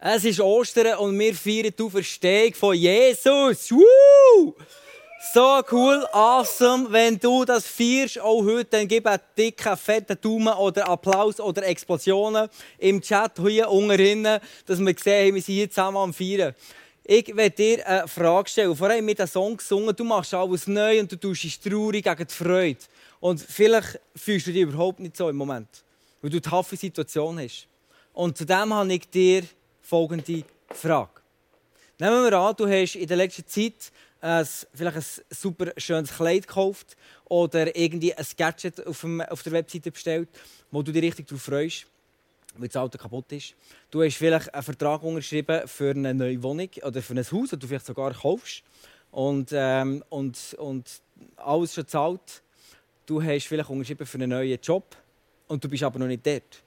Es ist Ostern und wir feiern die Auferstehung von Jesus. Woo! So cool, awesome. Wenn du das feierst, auch heute, dann gib einen dicken, fetten Daumen oder Applaus oder Explosionen im Chat hier unten, dass wir sehen, wir sind hier zusammen am Feiern. Ich werde dir eine Frage stellen. Vorher haben wir den Song gesungen, du machst alles neu und du tust dich traurig gegen die Freude. Und vielleicht fühlst du dich überhaupt nicht so im Moment, weil du eine taffe Situation hast. Und zudem habe ich dir folgende Frage. Nehmen wir an, du hast in der letzten Zeit ein, vielleicht ein super schönes Kleid gekauft oder irgendwie ein Gadget auf, dem, auf der Webseite bestellt, wo du dich richtig darauf freust, weil das Auto kaputt ist. Du hast vielleicht einen Vertrag unterschrieben für eine neue Wohnung oder für ein Haus, das du vielleicht sogar kaufst. Und, ähm, und, und alles schon zahlt. Du hast vielleicht unterschrieben für einen neuen Job und du bist aber noch nicht dort.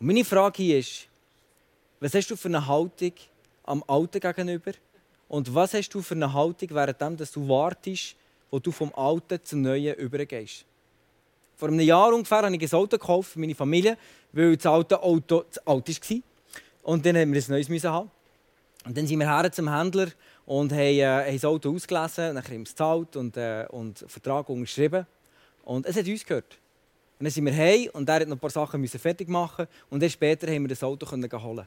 Und meine Frage hier ist, was hast du für eine Haltung am Alten gegenüber? Und was hast du für eine Haltung, während du wartest, wo du vom Alten zum Neuen übergehst? Vor einem Jahr ungefähr habe ich ein Auto gekauft für meine Familie, weil das alte Auto zu alt war. Und dann haben wir ein neues haben. Und dann sind wir her zum Händler und haben, äh, das Auto ausgelesen, dann haben wir es gezahlt und, äh, und einen Vertrag unterschrieben. Und es hat uns gehört. Und dann sind wir heim und er hat noch ein paar Sachen fertig machen und dann später haben wir das Auto holen.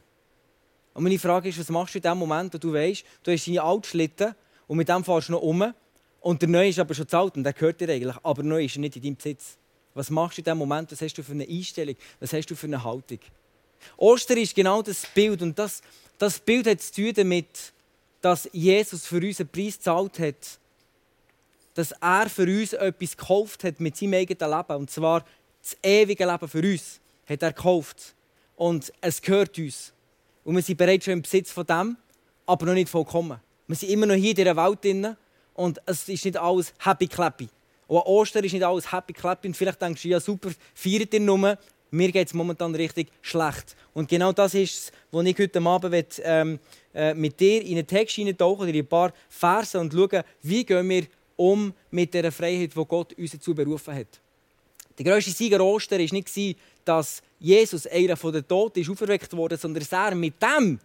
Und meine Frage ist, was machst du in dem Moment, wo du weißt, du hast deine alte Schlitten und mit dem fährst du noch um und der neue ist aber schon zahlt und der gehört dir eigentlich, aber der neue ist nicht in deinem Besitz. Was machst du in dem Moment? Was hast du für eine Einstellung? Was hast du für eine Haltung? Ostern ist genau das Bild und das, das Bild hat zu tun damit, dass Jesus für uns einen Preis gezahlt hat. Dass er für uns etwas gekauft hat mit seinem eigenen Leben. Und zwar das ewige Leben für uns hat er gekauft. Und es gehört uns. Und wir sind bereits schon im Besitz von dem, aber noch nicht vollkommen. Wir sind immer noch hier in dieser Welt drin und es ist nicht alles happy clappy. Und an Ostern ist nicht alles happy clappy und vielleicht denkst du, ja super, feiert ihr nur. Mir geht es momentan richtig schlecht. Und genau das ist es, was ich heute Abend will, ähm, äh, mit dir in einen Text hineintauchen oder in ein paar Verse und schauen, wie gehen wir um mit der Freiheit, die Gott uns dazu berufen hat. Der grösste Sieger Ostern war nicht, dass Jesus, einer von den Toten, ist auferweckt worden, sondern dass er mit dem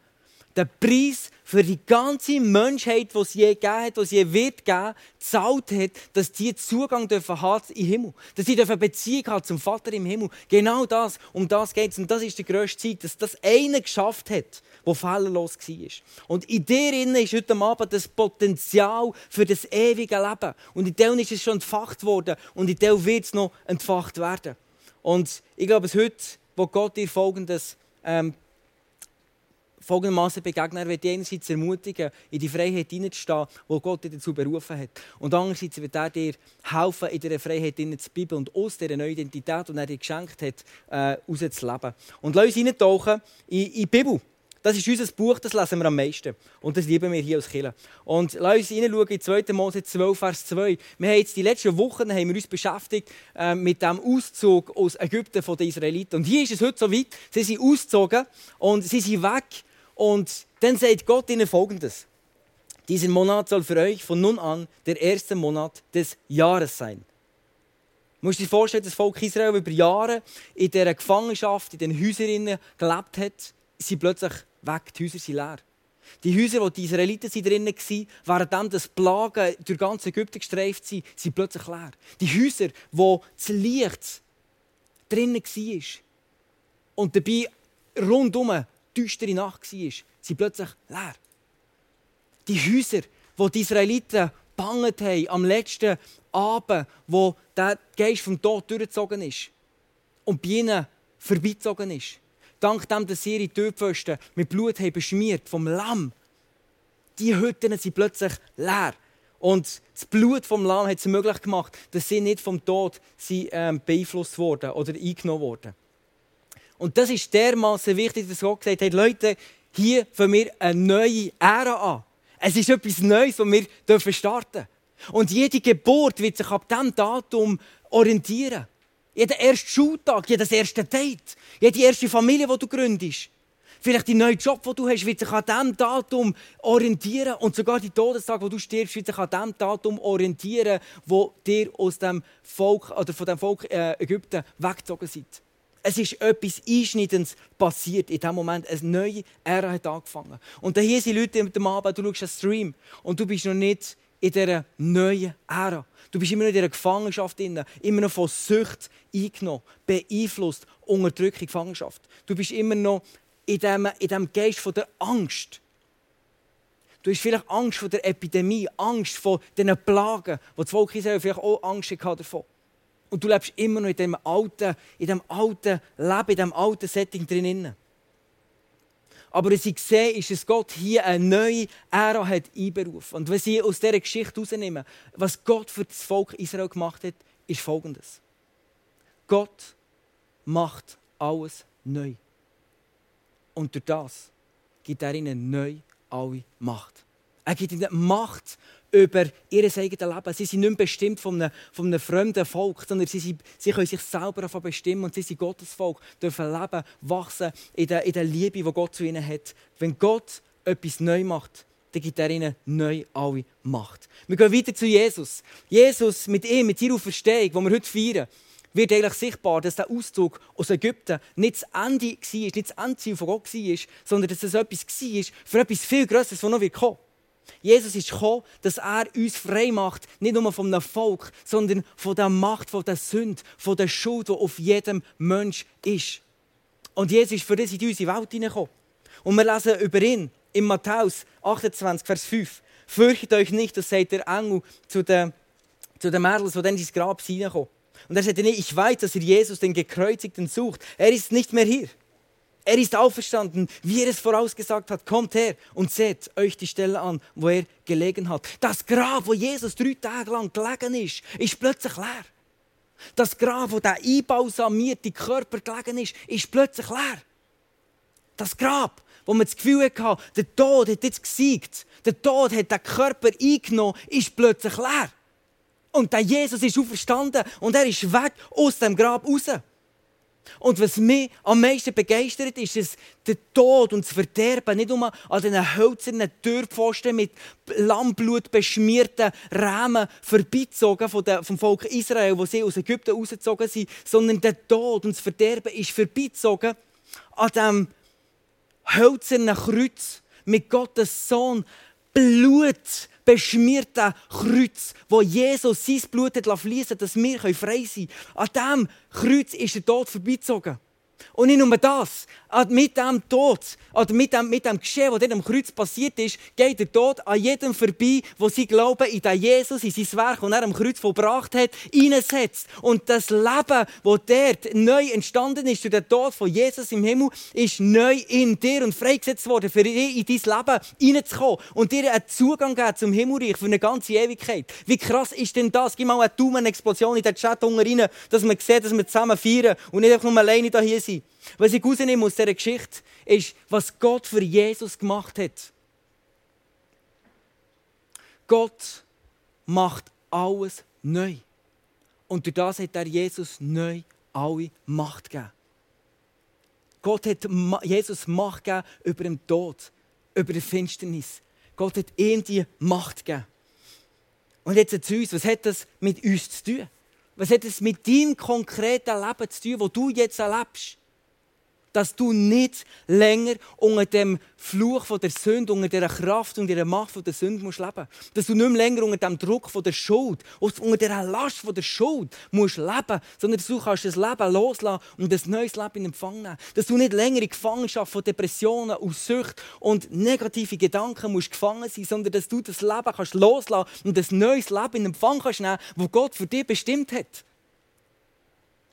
den Preis für die ganze Menschheit, die es je gegeben hat, die es je wird geben, gezahlt hat, dass die Zugang dürfen haben im Himmel. Dass sie dürfen Beziehung haben zum Vater im Himmel. Genau das, um das geht es. Und das ist die grösste Zeit, dass das einer geschafft hat, der fehlerlos war. Und in dir ist heute Abend das Potenzial für das ewige Leben. Und in dem ist es schon entfacht worden und in dem wird es noch entfacht werden. Und ich glaube, es heute, wo Gott dir folgendes ähm, folgendermaßen begegnen. Er wird dich einerseits ermutigen, in die Freiheit hineinzustehen, wo Gott dich dazu berufen hat. Und andererseits wird er dir helfen, in dieser Freiheit zu bleiben und aus dieser neuen Identität, die er dir geschenkt hat, äh, rauszuleben. Und lass uns hineintauchen in, in die Bibel. Das ist unser Buch, das lesen wir am meisten. Und das lieben wir hier als Kirche. Und lass uns hineinschauen in 2. Mose 12, Vers 2. Wir haben jetzt die letzten Wochen haben wir uns beschäftigt äh, mit dem Auszug aus Ägypten von den Israeliten. Und hier ist es heute so weit, sie sind ausgezogen und sie sind weg und dann sagt Gott ihnen folgendes. Dieser Monat soll für euch von nun an der erste Monat des Jahres sein. Du musst dir vorstellen, das Volk Israel über Jahre in dieser Gefangenschaft, in den Häusern gelebt hat, sind plötzlich weg. Die Häuser sind leer. Die Häuser, wo die Israeliten drinnen waren, während das Plagen durch ganz Ägypten gestreift sind, sind plötzlich leer. Die Häuser, wo das Licht drinnen war und dabei rundum düstere Nacht war, sind plötzlich leer. Die Häuser, wo die Israeliten banget haben am letzten Abend, wo der Geist vom Tod durchgezogen ist und bei ihnen vorbeizogen ist. Dank dem, dass sie ihre Türpfosten mit Blut haben beschmiert vom Lamm. Die Hütten sind plötzlich leer. Und das Blut vom Lamm hat es möglich gemacht, dass sie nicht vom Tod ähm, beeinflusst wurden oder eingenommen wurden. Und das ist dermaßen wichtig, dass Gott gesagt hat, Leute, hier fangen wir eine neue Ära an. Es ist etwas Neues, das wir dürfen starten Und jede Geburt wird sich ab diesem Datum orientieren. Jeder erste Schultag, jedes erste Date, jede erste Familie, die du gründest. Vielleicht dein neuer Job, den du hast, wird sich an diesem Datum orientieren. Und sogar die Todestag, wo du stirbst, wird sich an diesem Datum orientieren, wo dir aus dem Volk oder von dem Volk äh, Ägypten weggezogen seid. Es ist etwas Einschneidendes passiert in dem Moment. Eine neue Ära hat angefangen. Und hier sind Leute mit dem Abend, du schaust einen Stream und du bist noch nicht in dieser neuen Ära. Du bist immer noch in dieser Gefangenschaft drin, immer noch von Sucht eingenommen, beeinflusst, Unterdrückung, Gefangenschaft. Du bist immer noch in diesem, in diesem Geist von der Angst. Du hast vielleicht Angst vor der Epidemie, Angst vor diesen Plagen, wo das Volk Israel vielleicht auch Angst hatte davon. Und du lebst immer noch in diesem alten, in dem alten Leben, in diesem alten Setting drin. Aber was ich sehe, ist, dass Gott hier eine neue Ära hat einberufen. Und was ich aus dieser Geschichte herausnehme, was Gott für das Volk Israel gemacht hat, ist Folgendes. Gott macht alles neu. Und durch das gibt er ihnen neu alle Macht. Er gibt ihnen Macht über ihr eigenes Leben. Sie sind nicht bestimmt von einem, von einem fremden Volk, sondern sie, sind, sie können sich selber bestimmen und sie sind Gottes Volk, dürfen leben, wachsen in der, in der Liebe, die Gott zu ihnen hat. Wenn Gott etwas neu macht, dann gibt er ihnen neu alle Macht. Wir gehen weiter zu Jesus. Jesus mit ihm, mit ihrer Auferstehung, die wir heute feiern, wird eigentlich sichtbar, dass der Auszug aus Ägypten nicht das Ende war, nicht das Endziel von Gott war, sondern dass es etwas war für etwas viel Größeres, das noch kommen wird. Jesus ist gekommen, dass er uns frei macht, nicht nur von einem Volk, sondern von der Macht, von der Sünde, von der Schuld, die auf jedem Mensch ist. Und Jesus ist für das in unsere Welt hineingekommen. Und wir lesen über ihn in Matthäus 28, Vers 5. Fürchtet euch nicht, das sagt der Engel zu den, zu den Mädels, die dann ins Grab hineinkommen. Und er sagte, ich weiß, dass ihr Jesus, den Gekreuzigten, sucht. Er ist nicht mehr hier. Er ist auferstanden, wie er es vorausgesagt hat. Kommt her und seht euch die Stelle an, wo er gelegen hat. Das Grab, wo Jesus drei Tage lang gelegen ist, ist plötzlich leer. Das Grab, wo der einbalsamierte Körper gelegen ist, ist plötzlich leer. Das Grab, wo man das Gefühl hatte, der Tod hat jetzt gesiegt, der Tod hat den Körper eingenommen, ist plötzlich leer. Und der Jesus ist auferstanden und er ist weg aus dem Grab raus. Und was mich am meisten begeistert, ist, dass der Tod und das Verderben nicht nur an diesen hölzernen Türpfosten mit Lammblut beschmierten Rahmen vorbeizogen vom Volk Israel, wo sie aus Ägypten rausgezogen sind, sondern der Tod und das Verderben ist vorbeizogen an diesem hölzernen Kreuz mit Gottes Sohn Blut beschmierten Kreuz, wo Jesus sein Blut hat fließen dass wir frei sein können. An diesem Kreuz ist der Tod vorbeizogen. Und nicht nur das, mit dem Tod, oder mit dem, mit dem Geschehen, was am Kreuz passiert ist, geht der Tod an jedem vorbei, wo sie glauben in den Jesus, in sein Werk, das er am Kreuz vollbracht hat, einsetzt. Und das Leben, das dort neu entstanden ist durch den Tod von Jesus im Himmel, ist neu in dir und freigesetzt worden, für dich in dein Leben hineinzukommen und dir einen Zugang geben zum Himmelreich für eine ganze Ewigkeit. Wie krass ist denn das? Gib mal eine Daumenexplosion in den Chat rein, dass man sieht, dass wir zusammen feiern und nicht einfach nur alleine hier sind. Was ich rausnehme aus dieser Geschichte, ist, was Gott für Jesus gemacht hat. Gott macht alles neu. Und durch das hat er Jesus neu alle Macht gegeben. Gott hat Jesus Macht gegeben über den Tod, über die Finsternis. Gott hat ihm die Macht gegeben. Und jetzt zu uns, was hat das mit uns zu tun? Was hat es mit deinem konkreten Leben zu tun, wo du jetzt erlebst? Dass du nicht länger unter dem Fluch von der Sünde, unter der Kraft und der Macht von der Sünde musst leben. Dass du nicht mehr länger unter dem Druck von der Schuld, unter der Last von der Schuld musst leben, sondern dass du kannst das Leben loslassen und ein neues Leben in Empfang nehmen. Dass du nicht länger in Gefangenschaft von Depressionen und Sucht und negative Gedanken musst gefangen sein, sondern dass du das Leben kannst loslassen und ein neues Leben in Empfang kannst das Gott für dich bestimmt hat.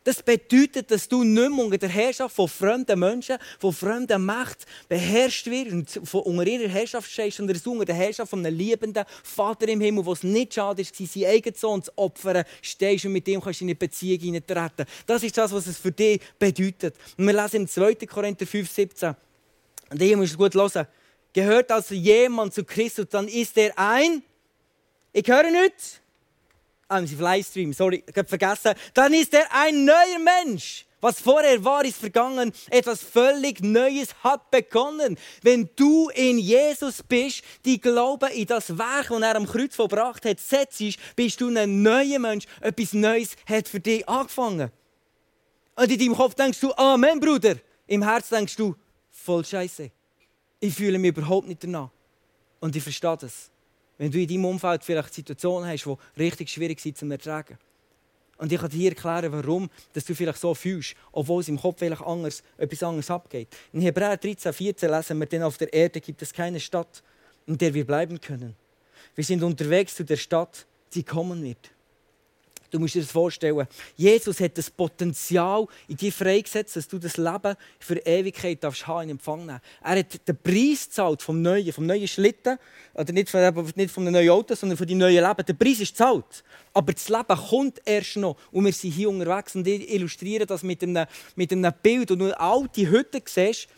Das bedeutet, dass du nicht mehr unter der Herrschaft von fremden Menschen, von fremden Mächten beherrscht wirst und unter ihrer Herrschaft stehst, sondern dass du unter der Herrschaft von einem liebenden Vater im Himmel, was nicht schade ist, seinen eigenen Sohn zu opfern, stehst und mit dem kannst du in eine Beziehung hineintreten. Das ist das, was es für dich bedeutet. Und wir lesen im 2. Korinther 5, 17. Und hier musst du gut hören. Gehört also jemand zu Christus, dann ist er ein. Ich höre nichts ah, im Livestream, sorry, ich habe vergessen, dann ist er ein neuer Mensch. Was vorher war, ist vergangen. Etwas völlig Neues hat begonnen. Wenn du in Jesus bist, die Glaube in das Werk, das er am Kreuz verbracht hat, setzt, bist du ein neuer Mensch. Etwas Neues hat für dich angefangen. Und in deinem Kopf denkst du, Amen, Bruder. Im Herz denkst du, voll Scheiße. Ich fühle mich überhaupt nicht danach. Und ich verstehe das. Wenn du in deinem Umfeld vielleicht Situationen hast, die richtig schwierig sind zu ertragen. Und ich kann dir erklären, warum dass du vielleicht so fühlst, obwohl es im Kopf vielleicht anders, etwas anderes abgeht. In Hebräer 13, 14 lesen wir, denn auf der Erde gibt es keine Stadt, in der wir bleiben können. Wir sind unterwegs zu der Stadt, die kommen wird. Du musst dir das vorstellen. Jesus hat das Potenzial in dir freigesetzt, dass du das Leben für Ewigkeit darfst haben in Empfang nehmen. Er hat den Preis gezahlt vom neuen, vom neuen Schlitten, oder nicht von, nicht einem neuen Auto, sondern von dem neuen Leben. Der Preis ist gezahlt. Aber das Leben kommt erst noch. Und wir sind hier unterwegs und ich illustriere das mit einem, mit einem Bild, wo du alte Hütte siehst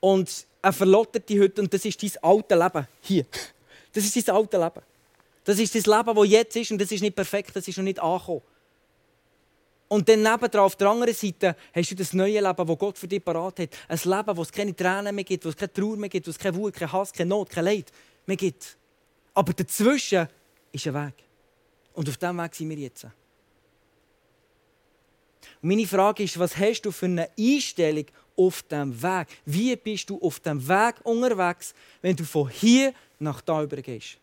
und eine verlotterte Hütte und das ist dein alte Leben. Hier. Das ist dein alte Leben. Das ist das Leben, das jetzt ist und das ist nicht perfekt, das ist noch nicht angekommen. Und dann nebenan auf der anderen Seite hast du das neue Leben, das Gott für dich parat hat. Ein Leben, wo es keine Tränen mehr gibt, wo es keine Trauer mehr gibt, wo es keine Wut, kein Hass, keine Not, kein Leid mehr gibt. Aber dazwischen ist ein Weg. Und auf diesem Weg sind wir jetzt. Und meine Frage ist, was hast du für eine Einstellung auf diesem Weg? Wie bist du auf dem Weg unterwegs, wenn du von hier nach da übergehst?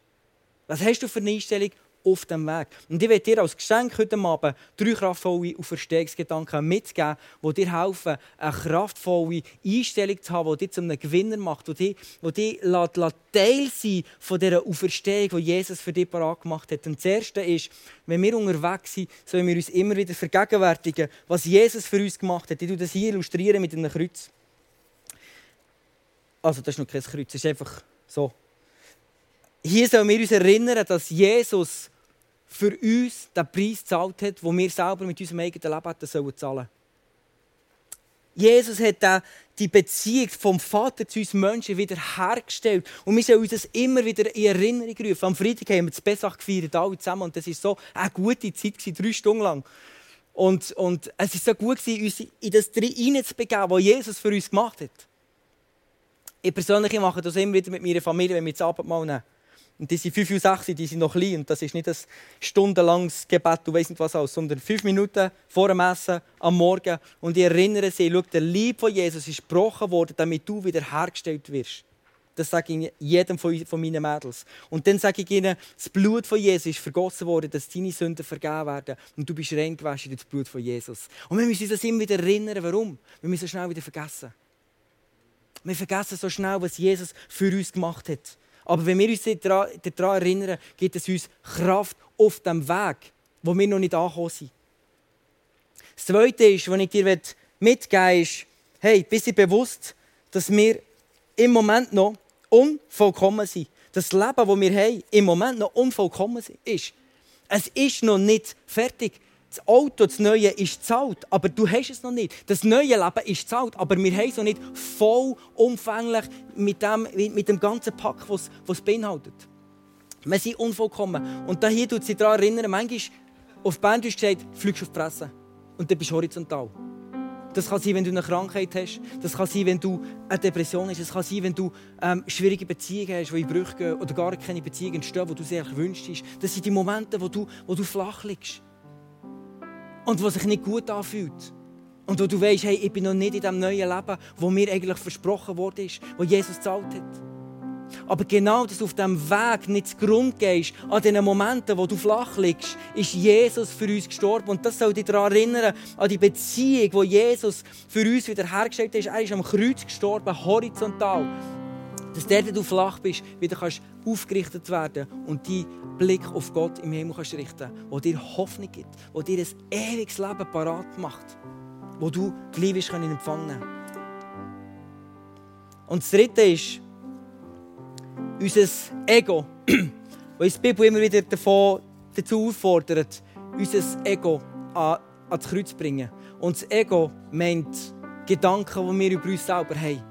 Was hast du für eine Einstellung auf dem Weg? Und ich werde dir als Geschenk heute Abend drei kraftvolle Auferstehungsgedanken mitgeben, die dir helfen, eine kraftvolle Einstellung zu haben, die dich zu einem Gewinner macht, die dich, die dich Teil sein von dieser Auferstehung, die Jesus für dich parat gemacht hat. Und das Erste ist, wenn wir unterwegs sind, sollen wir uns immer wieder vergegenwärtigen, was Jesus für uns gemacht hat. Ich das hier illustrieren mit einem Kreuz. Also, das ist noch kein Kreuz, es ist einfach so hier sollen wir uns erinnern, dass Jesus für uns den Preis gezahlt hat, den wir selber mit unserem eigenen Leben hätten zahlen sollen. Jesus hat die Beziehung vom Vater zu uns Menschen wieder hergestellt. Und wir sollen uns das immer wieder in Erinnerung rufen. Am Freitag haben wir das Pessach gefeiert, alle zusammen. Und das war so eine gute Zeit, drei Stunden lang. Und, und es war so gut, uns in das hineinzubegeben, was Jesus für uns gemacht hat. Ich persönlich mache das immer wieder mit meiner Familie, wenn wir das Abendmahl nehmen. Und diese fünf und sechs, die sind noch klein. Und das ist nicht ein stundenlanges Gebet, du weißt nicht was aus, sondern fünf Minuten vor dem Essen am Morgen. Und ich erinnere sie, schau, der Lieb von Jesus ist gebrochen worden, damit du wieder hergestellt wirst. Das sage ich jedem von meinen Mädels. Und dann sage ich ihnen, das Blut von Jesus ist vergossen worden, dass deine Sünden vergeben werden. Und du bist rein gewaschen durch das Blut von Jesus. Und wir müssen uns das immer wieder erinnern. Warum? Wir müssen schnell wieder vergessen. Wir vergessen so schnell, was Jesus für uns gemacht hat. Aber wenn wir uns daran erinnern, gibt es uns Kraft auf dem Weg, wo wir noch nicht angekommen sind. Das Zweite ist, was ich dir mitgeben ist, hey, bist du bewusst, dass wir im Moment noch unvollkommen sind. Das Leben, das wir haben, im Moment noch unvollkommen ist. Es ist noch nicht fertig das Auto, das Neue, ist zahlt, aber du hast es noch nicht. Das neue Leben ist zahlt, aber wir haben es noch nicht vollumfänglich mit dem, mit dem ganzen Pack, was es beinhaltet. Wir sind unvollkommen. Und hier tut sich daran erinnern, manchmal auf Band ist gesagt, fliegst auf die Fresse. Und dann bist du horizontal. Das kann sein, wenn du eine Krankheit hast. Das kann sein, wenn du eine Depression hast. Das kann sein, wenn du ähm, schwierige Beziehungen hast, die in Brüche gehen oder gar keine Beziehungen entstehen, die du sehr wünschst. Das sind die Momente, wo du, wo du flach liegst und was sich nicht gut anfühlt. Und wo du weißt, hey, ich bin noch nicht in dem neuen Leben, wo mir eigentlich versprochen wurde, wo Jesus gezahlt hat. Aber genau, dass du auf diesem Weg nicht zugrunde gehst, an den Momenten, wo du flach liegst, ist Jesus für uns gestorben. Und das soll dich daran erinnern, an die Beziehung, die Jesus für uns wieder hergestellt hat. Er ist am Kreuz gestorben, horizontal dass der, der du flach bist, wieder kannst aufgerichtet werden und deinen Blick auf Gott im Himmel kannst richten wo dir Hoffnung gibt, wo dir ein ewiges Leben parat macht, wo du gleich in Empfang nehmen Und das Dritte ist unser Ego, uns die Bibel immer wieder davon, dazu auffordert, unser Ego an, ans Kreuz zu bringen. Und das Ego meint Gedanken, die wir über uns selber haben.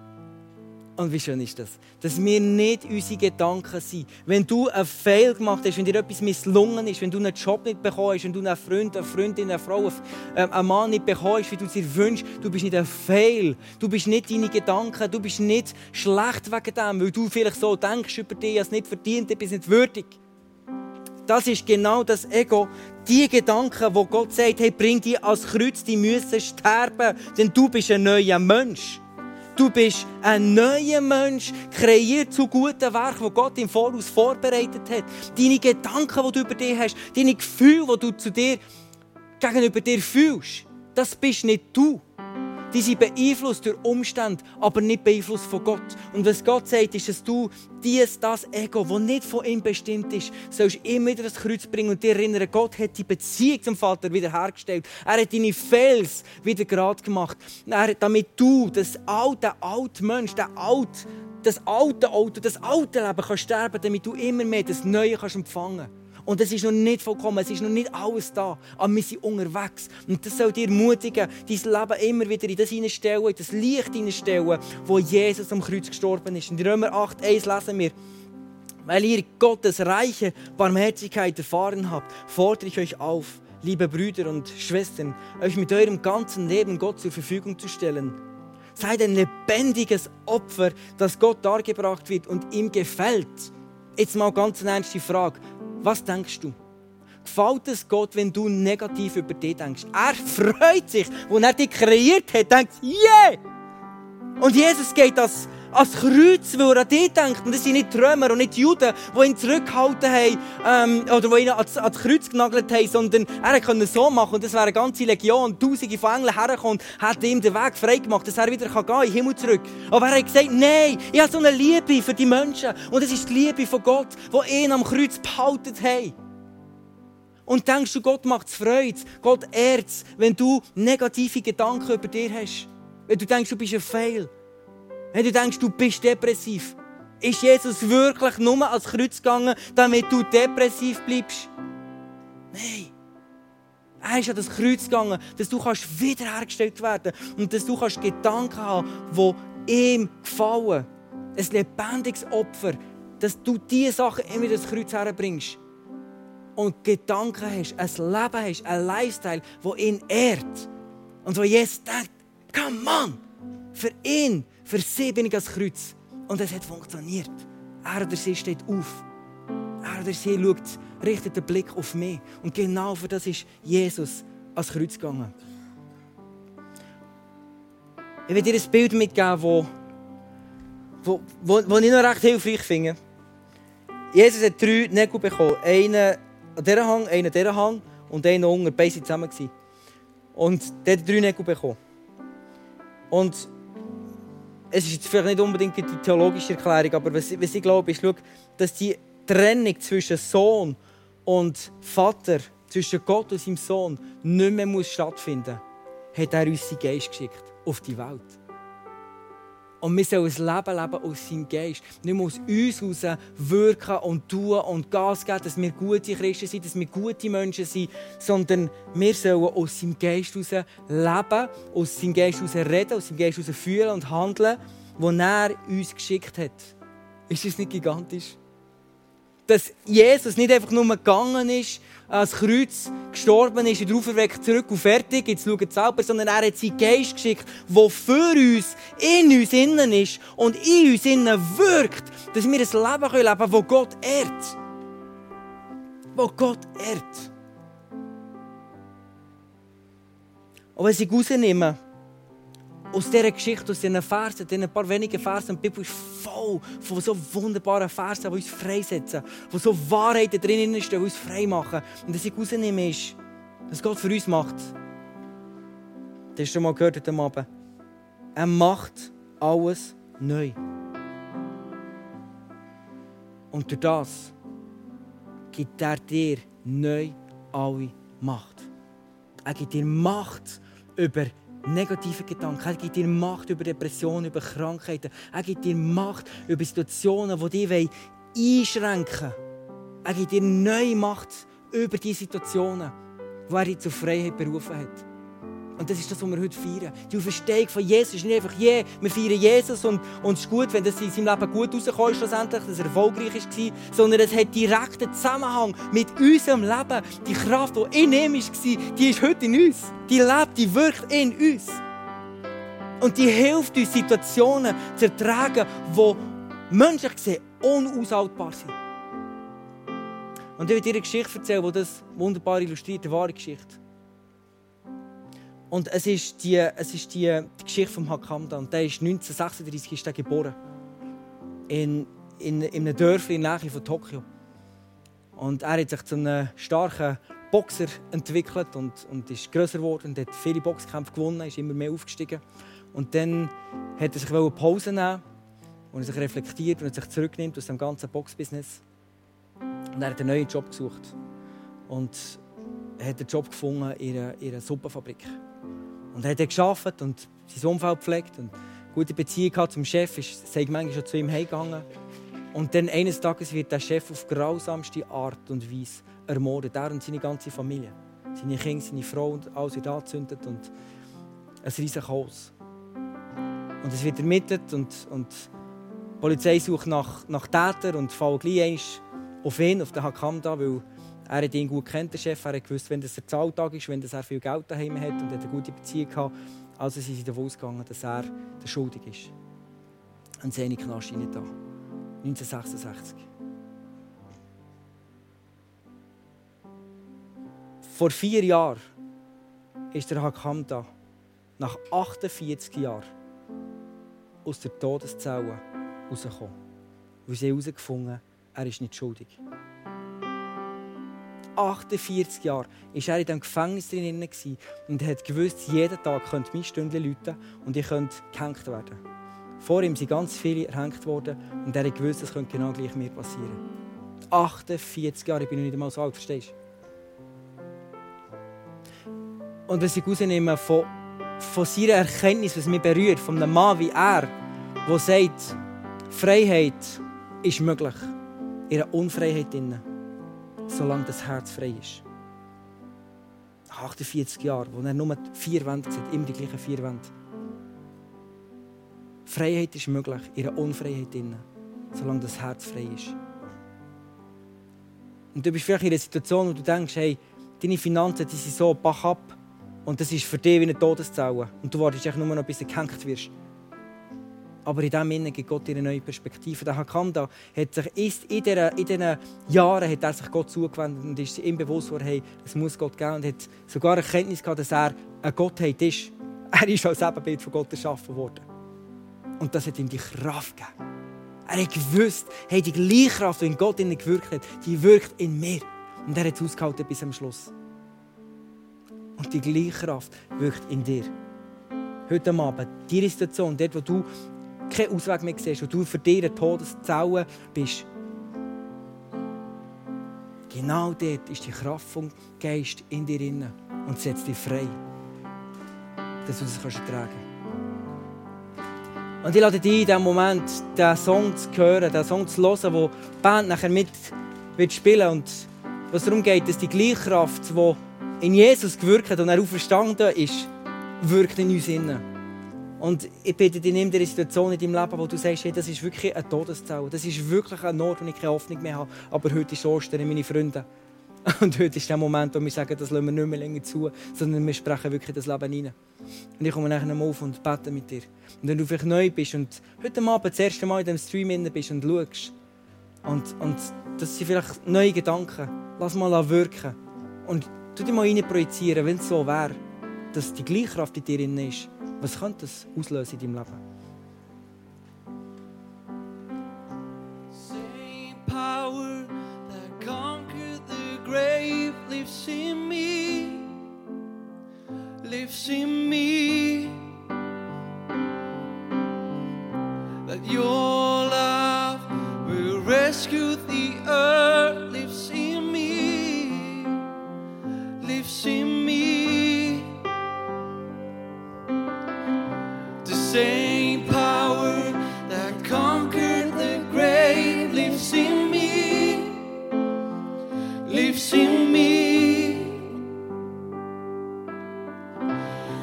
Und wie schön ist das? Dass wir nicht unsere Gedanken sind. Wenn du einen Fail gemacht hast, wenn dir etwas misslungen ist, wenn du einen Job nicht bekommst, wenn du einen Freund, eine Freundin, eine Frau, ähm, einen Mann nicht bekommst, wie du es dir wünschst, du bist nicht ein Fail. Du bist nicht deine Gedanken, du bist nicht schlecht wegen dem, weil du vielleicht so denkst über dich, als nicht verdient, du bist nicht würdig. Das ist genau das Ego. die Gedanken, wo Gott sagt, hey, bring die als Kreuz, die müssen sterben, denn du bist ein neuer Mensch. Du bist ein neuer Mensch, kreiert zu guten Werken, die Gott im Voraus vorbereitet hat. Deine Gedanken, die du über dich hast, deine Gefühle, die du zu dir, gegenüber dir fühlst, das bist nicht du. Die sind beeinflusst durch Umstände, aber nicht beeinflusst von Gott. Und was Gott sagt, ist, dass du dies, das Ego, das nicht von ihm bestimmt ist, sollst immer wieder das Kreuz bringen und dir erinnern, Gott hat die Beziehung zum Vater wiederhergestellt. Er hat deine Fels wieder gerade gemacht. Er, damit du, das alte, alte Mensch, der alte, das alte Auto, das alte Leben kannst sterben, damit du immer mehr das Neue kannst empfangen kannst. Und es ist noch nicht vollkommen, es ist noch nicht alles da, aber wir sind unterwegs. Und das soll dir ermutigen, dein Leben immer wieder in das hineinstellen, in das Licht hineinstellen, wo Jesus am Kreuz gestorben ist. In Römer 8, 1 lesen wir, weil ihr Gottes reiche Barmherzigkeit erfahren habt, fordere ich euch auf, liebe Brüder und Schwestern, euch mit eurem ganzen Leben Gott zur Verfügung zu stellen. Seid ein lebendiges Opfer, das Gott dargebracht wird und ihm gefällt. Jetzt mal ganz eine ernste Frage. Was denkst du? Gefällt es Gott, wenn du negativ über dich denkst? Er freut sich, als er dich kreiert hat, denkt, yeah! Und Jesus geht als, als Kreuz, weil er an dich denkt. Und das sind nicht Römer und nicht Juden, die ihn zurückgehalten haben ähm, oder die ihn ans, ans Kreuz genagelt haben, sondern er konnte so machen und es wäre eine ganze Legion, tausende von Engeln hergekommen, hat ihm den Weg freigemacht, dass er wieder gehen in den Himmel zurück. Aber er hat gesagt, nein, ich habe so eine Liebe für die Menschen und es ist die Liebe von Gott, die ihn am Kreuz behalten hat. Und denkst du, Gott macht es Freude, Gott ehrt wenn du negative Gedanken über dir hast. Wenn du denkst, du bist ein Fail. Wenn du denkst, du bist depressiv. Ist Jesus wirklich nur als Kreuz gegangen, damit du depressiv bleibst? Nein. Er ist an das Kreuz gegangen, dass du kannst wiederhergestellt werden und dass du kannst Gedanken haben, die ihm gefallen. Ein lebendiges Opfer, dass du diese Sachen immer das Kreuz herbringst und Gedanken hast, ein Leben hast, ein Lifestyle, wo ihn ehrt. Und wo Jesus denkt, come on, für ihn, sie bin ich als Kreuz. Und es hat funktioniert. Er oder sie steht auf. Er oder sie schaut, richtet den Blick auf mich. Und genau für das ist Jesus als Kreuz gegangen. Ich will dir ein Bild mitgeben, wo, wo, wo, wo ich noch recht hilfreich finde. Jesus hat drei Nägel bekommen. Einen an dieser Hang, einen an dieser Hang und einen unten. Beide zusammen. Und der hat drei Nägel bekommen. Und es ist jetzt vielleicht nicht unbedingt die theologische Erklärung, aber was, was ich glaube, ist, dass die Trennung zwischen Sohn und Vater, zwischen Gott und seinem Sohn, nicht mehr muss stattfinden muss, hat er uns seinen Geist geschickt auf die Welt. Und wir sollen ein Leben leben aus seinem Geist. Nicht mehr aus uns heraus wirken und tun und Gas geben, dass wir gute Christen sind, dass wir gute Menschen sind, sondern wir sollen aus seinem Geist heraus leben, aus seinem Geist heraus reden, aus seinem Geist heraus fühlen und handeln, wo er uns geschickt hat. Ist das nicht gigantisch? Dass Jesus nicht einfach nur gegangen ist, ans Kreuz gestorben ist und auferweckt zurück und fertig, jetzt schauen selber, sondern er hat seinen Geist geschickt, der für uns, in uns innen ist und in uns innen wirkt, dass wir ein Leben leben können, das Gott ehrt. Wo Gott ehrt. Und wenn sie rausnehmen, aus dieser Geschichte, aus diesen Versen, diesen paar wenigen Versen, die Bibel ist voll von so wunderbaren Versen, die uns freisetzen, wo so Wahrheiten drinnen stehen, die uns frei machen. Und was ich rausnehme, ist, was Gott für uns macht. Das hast du mal gehört heute Abend. Er macht alles neu. Und durch das gibt er dir neu alle Macht. Er gibt dir Macht über negative Gedanken. Er gibt dir Macht über Depressionen, über Krankheiten. Er gibt dir Macht über Situationen, die dich einschränken wollen. Er gibt dir neue Macht über diese Situationen, wo er dich zur Freiheit berufen hat. Und das ist das, was wir heute feiern. Die Auferstehung von Jesus ist nicht einfach, je, wir feiern Jesus und, und es ist gut, wenn das in seinem Leben gut rauskommt, schlussendlich, dass er erfolgreich war, sondern es hat direkten Zusammenhang mit unserem Leben. Die Kraft, die in ihm war, die ist heute in uns. Die lebt, die wirkt in uns. Und die hilft uns, Situationen zu ertragen, die menschlich gesehen unaushaltbar sind. Und ich will dir eine Geschichte erzählen, die das wunderbar illustriert, eine wahre Geschichte. Und es ist die, es ist die, die Geschichte von Hakamda. Und der ist 1936 ist er geboren. In, in, in einem Dörfli in der Nähe von Tokio. Und er hat sich zu einem starken Boxer entwickelt und, und ist größer geworden und hat viele Boxkämpfe gewonnen, ist immer mehr aufgestiegen. Und dann hat er sich eine Pause nehmen und er sich reflektiert und sich zurücknimmt aus dem ganzen Boxbusiness. Und er hat einen neuen Job gesucht und er hat einen Job gefunden in einer, in einer Suppenfabrik. Und er hat geschafft und sein Umfeld gepflegt und eine gute Beziehung zum Chef, ist, sei manchmal schon zu ihm heimgegangen. Und dann eines Tages wird der Chef auf grausamste Art und Weise ermordet. Er und seine ganze Familie. Seine Kinder, seine Frau und alles wird angezündet und ein riesiges Chaos. Und es wird ermittelt und, und die Polizei sucht nach, nach Tätern und fällt gleich auf ihn, auf den Hakamda, weil er hat ihn gut kennt, der Chef. Er hat gewusst, wenn das der Zahltag ist, wenn er viel Geld daheim hat und hat eine gute Beziehung hat. Also sind sie davon ausgegangen, dass er der Schuldig ist. Und sie haben ihn Knast rein da. 1966. Vor vier Jahren ist der Hakamda nach 48 Jahren aus der Todeszelle rausgekommen. Weil sie herausgefunden er ist nicht schuldig. 48 Jahre war er in diesem Gefängnis drin und hat gewusst, jeden Tag könnte mein Stündchen läuten und ich könnte gehängt werden. Vor ihm sind ganz viele erhängt worden und er hat gewusst, das könnte genau gleich mir passieren. 48 Jahre, ich bin noch nicht einmal so alt, verstehst du? Und was ich rausnehme von, von seiner Erkenntnis, was mich berührt, von einem Mann wie er, der sagt, Freiheit ist möglich. In einer Unfreiheit drin, solange das Herz frei ist. 48 Jahre, wo er nur vier Wände sieht, immer die gleichen vier Wände. Freiheit ist möglich in einer Unfreiheit drin, solange das Herz frei ist. Und du bist vielleicht in einer Situation, wo du denkst, hey, deine Finanzen die sind so bach ab und das ist für dich wie eine Todeszelle. Und du wartest nur noch, bis du gehängt wirst. Aber in diesem Innen gibt Gott eine neue Perspektive. Der Hakanda hat sich in diesen Jahren hat er sich Gott zugewendet und ist ihm bewusst geworden, hey, es muss Gott geben und hat sogar Erkenntnis gehabt, dass er eine Gottheit ist. Er ist als Ebenbild von Gott erschaffen worden. Und das hat ihm die Kraft gegeben. Er hat gewusst, hey, die gleiche Kraft, die in Gott in gewirkt hat, die wirkt in mir. Und er hat es ausgehalten bis zum Schluss. Und die gleiche Kraft wirkt in dir. Heute Abend, die Situation, dort, wo du keinen Ausweg mehr siehst, wo du für dich eine Todeszelle bist, genau dort ist die Kraft vom Geist in dir drin und setzt dich frei, dass du das kannst ertragen kannst. Und ich lade dich in diesem Moment, diesen Song zu hören, diesen Song zu hören, wo die Band nachher mit wird spielen und was darum geht, dass die gleiche Kraft, die in Jesus gewirkt hat und er auferstanden ist, wirkt in uns innen. Und ich bitte dich, nimm dir eine Situation in deinem Leben, wo du sagst, hey, das ist wirklich eine Todeszelle. Das ist wirklich ein Ort, wo ich keine Hoffnung mehr habe. Aber heute ist Ostern, meine Freunde. Und heute ist der Moment, wo wir sagen, das lassen wir nicht mehr länger zu, sondern wir sprechen wirklich das Leben hinein. Und ich komme nachher auf und bete mit dir. Und wenn du vielleicht neu bist und heute Abend das erste Mal in diesem Stream bist und schaust, und, und das sind vielleicht neue Gedanken, lass mal wirken. Und Tu dich mal rein projizieren, wenn es so wäre, dass die gleiche Kraft in dir ist. Was könnte das auslösen in deinem Leben? Power that conquered grave lives in me, lives in me.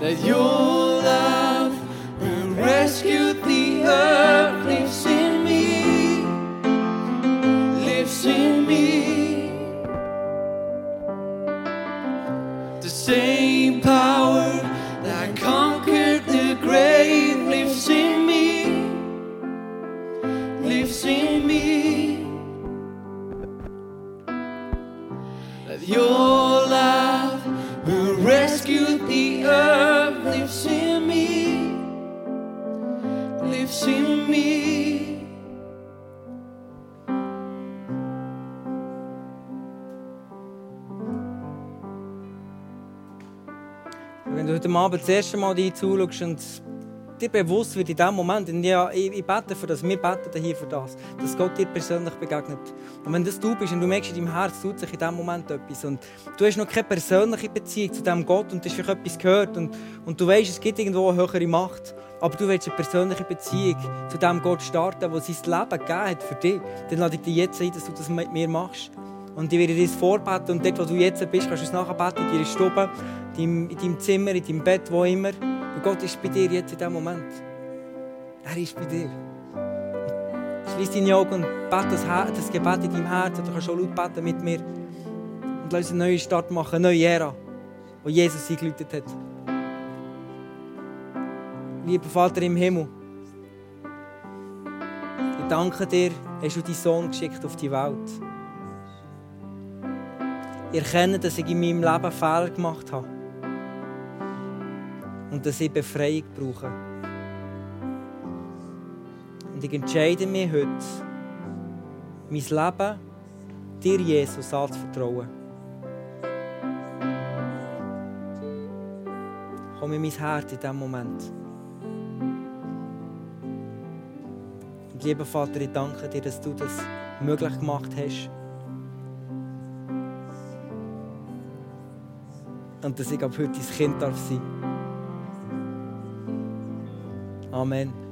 That your Wenn du heute Abend das erste Mal dir zuschaust und dir bewusst wird in dem Moment, und ja, ich, ich bete für das, wir beten hier für das, dass Gott dir persönlich begegnet. Und wenn das du bist und du merkst, in deinem Herz tut sich in dem Moment etwas und du hast noch keine persönliche Beziehung zu dem Gott und du hast vielleicht etwas gehört und, und du weißt, es gibt irgendwo eine höhere Macht, aber du willst eine persönliche Beziehung zu dem Gott starten, der sein Leben gegeben hat für dich, dann lade ich dich jetzt ein, dass du das mit mir machst. Und ich werde dir das vorbeten und dort, wo du jetzt bist, kannst du es nachher beten, in deiner Stube, in deinem Zimmer, in deinem Bett, wo immer. Und Gott ist bei dir jetzt in diesem Moment. Er ist bei dir. Schließ deine Augen und bete das, Gebet in deinem Herzen. Du kannst schon laut beten mit mir. Und lass uns einen neuen Start machen, eine neue Ära, wo Jesus eingeläutet hat. Lieber Vater im Himmel, ich danke dir, hast du deinen Sohn geschickt auf die Welt. Ich erkenne, dass ich in meinem Leben Fehler gemacht habe. Und dass ich Befreiung brauche. Und ich entscheide mich heute, mein Leben dir, Jesus, anzuvertrauen. Komm in mein Herz in diesem Moment. Und lieber Vater, ich danke dir, dass du das möglich gemacht hast. Und dass ich ab heute dein Kind darf sein. Amen.